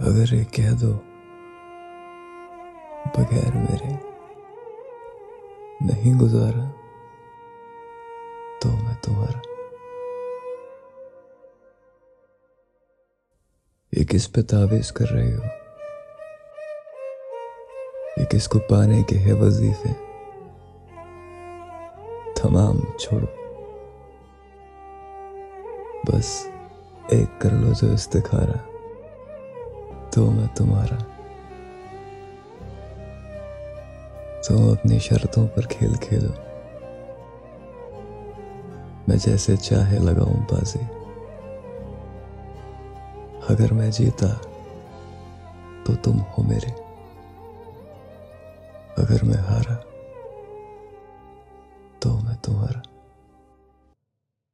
اگر یہ کہہ دو بغیر میرے نہیں گزارا تو میں تمہارا یہ کس پہ تعویذ کر رہے ہو؟ یہ کس کو پانے کے ہے وظیفے؟ تمام چھوڑو۔ بس ایک کر لو جو استخارہ۔ تو میں تمہارا۔ تم اپنی شرطوں پر کھیل کھیلو۔ میں جیسے چاہے لگاؤں بازی۔ اگر میں جیتا تو تم ہو میرے۔ اگر میں ہارا تو میں تمہارا۔